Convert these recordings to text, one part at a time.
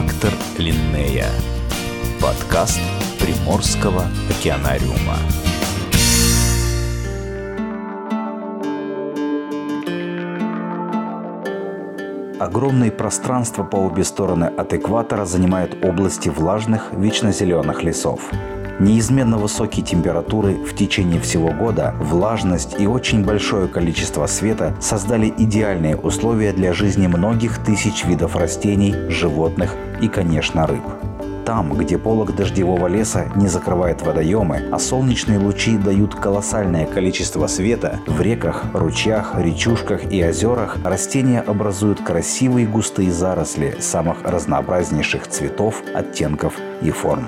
Фактор Линнея. Подкаст Приморского океанариума. Огромные пространства по обе стороны от экватора занимают области влажных, вечно зеленых лесов. Неизменно высокие температуры в течение всего года, влажность и очень большое количество света создали идеальные условия для жизни многих тысяч видов растений, животных и, конечно, рыб. Там, где полог дождевого леса не закрывает водоемы, а солнечные лучи дают колоссальное количество света, в реках, ручьях, речушках и озерах растения образуют красивые густые заросли самых разнообразнейших цветов, оттенков и форм.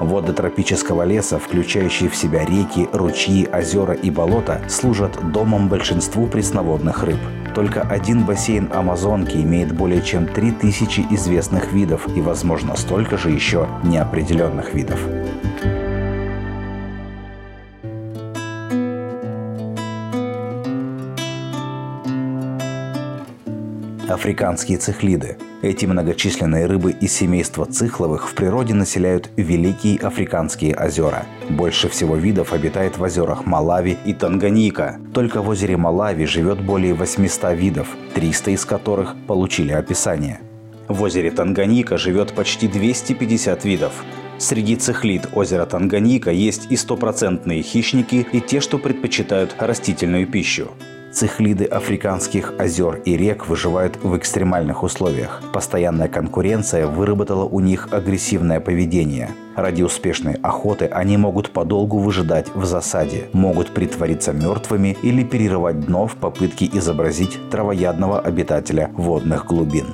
Воды тропического леса, включающие в себя реки, ручьи, озера и болота, служат домом большинству пресноводных рыб. Только один бассейн Амазонки имеет более чем 3000 известных видов и, возможно, столько же еще неопределенных видов. африканские цихлиды. Эти многочисленные рыбы из семейства цихловых в природе населяют великие африканские озера. Больше всего видов обитает в озерах Малави и Танганьика. Только в озере Малави живет более 800 видов, 300 из которых получили описание. В озере Танганьика живет почти 250 видов. Среди цихлид озера Танганьика есть и стопроцентные хищники, и те, что предпочитают растительную пищу. Цихлиды африканских озер и рек выживают в экстремальных условиях. Постоянная конкуренция выработала у них агрессивное поведение. Ради успешной охоты они могут подолгу выжидать в засаде, могут притвориться мертвыми или перерывать дно в попытке изобразить травоядного обитателя водных глубин.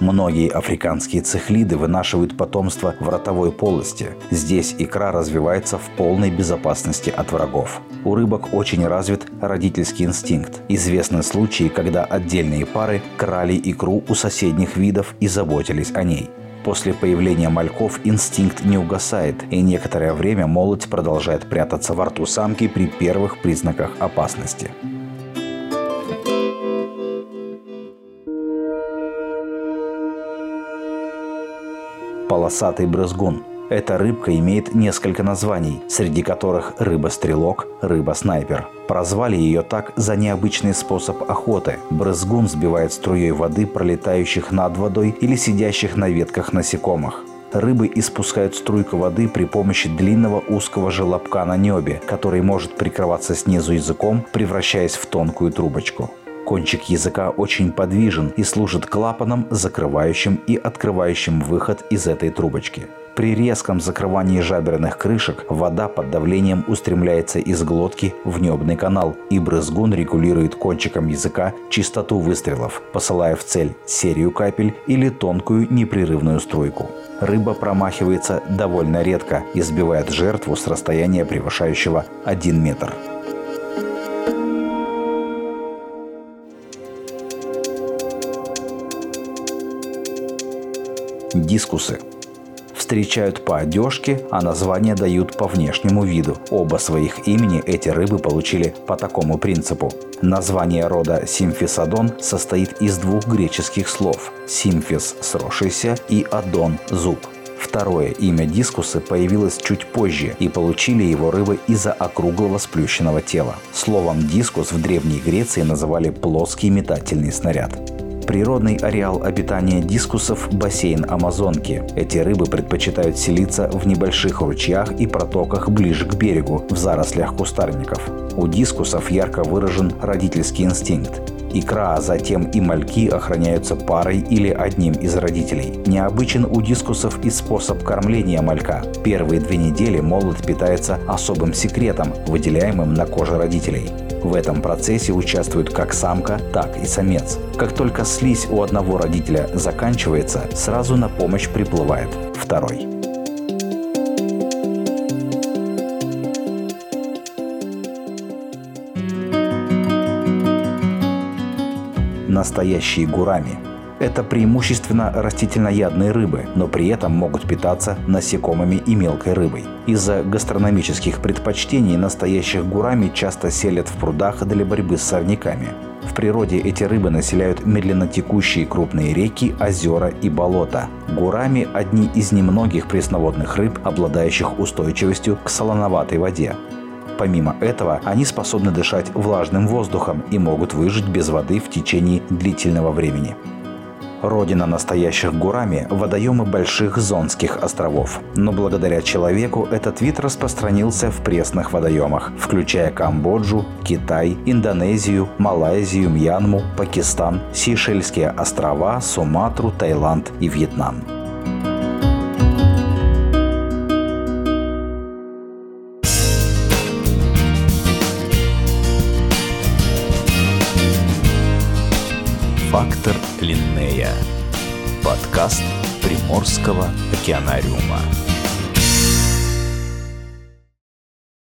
Многие африканские цихлиды вынашивают потомство в ротовой полости. Здесь икра развивается в полной безопасности от врагов. У рыбок очень развит родительский инстинкт. Известны случаи, когда отдельные пары крали икру у соседних видов и заботились о ней. После появления мальков инстинкт не угасает, и некоторое время молоть продолжает прятаться во рту самки при первых признаках опасности. Полосатый брызгун. Эта рыбка имеет несколько названий, среди которых рыба-стрелок, рыба-снайпер. Прозвали ее так за необычный способ охоты. Брызгун сбивает струей воды пролетающих над водой или сидящих на ветках насекомых. Рыбы испускают струйку воды при помощи длинного узкого желобка на небе, который может прикрываться снизу языком, превращаясь в тонкую трубочку. Кончик языка очень подвижен и служит клапаном, закрывающим и открывающим выход из этой трубочки. При резком закрывании жаберных крышек вода под давлением устремляется из глотки в небный канал, и брызгун регулирует кончиком языка частоту выстрелов, посылая в цель серию капель или тонкую непрерывную струйку. Рыба промахивается довольно редко и сбивает жертву с расстояния превышающего 1 метр. Дискусы. Встречают по одежке, а названия дают по внешнему виду. Оба своих имени эти рыбы получили по такому принципу. Название рода симфисодон состоит из двух греческих слов – симфис – сросшийся и адон – зуб. Второе имя дискусы появилось чуть позже, и получили его рыбы из-за округлого сплющенного тела. Словом дискус в Древней Греции называли плоский метательный снаряд. Природный ареал обитания дискусов – бассейн Амазонки. Эти рыбы предпочитают селиться в небольших ручьях и протоках ближе к берегу, в зарослях кустарников. У дискусов ярко выражен родительский инстинкт. Икра, а затем и мальки охраняются парой или одним из родителей. Необычен у дискусов и способ кормления малька. Первые две недели молот питается особым секретом, выделяемым на коже родителей. В этом процессе участвуют как самка, так и самец. Как только слизь у одного родителя заканчивается, сразу на помощь приплывает второй. Настоящие гурами – это преимущественно растительноядные рыбы, но при этом могут питаться насекомыми и мелкой рыбой. Из-за гастрономических предпочтений настоящих гурами часто селят в прудах для борьбы с сорняками. В природе эти рыбы населяют медленно текущие крупные реки, озера и болота. Гурами – одни из немногих пресноводных рыб, обладающих устойчивостью к солоноватой воде. Помимо этого, они способны дышать влажным воздухом и могут выжить без воды в течение длительного времени. Родина настоящих гурами – водоемы больших зонских островов. Но благодаря человеку этот вид распространился в пресных водоемах, включая Камбоджу, Китай, Индонезию, Малайзию, Мьянму, Пакистан, Сейшельские острова, Суматру, Таиланд и Вьетнам. Фактор Линнея. Подкаст Приморского океанариума.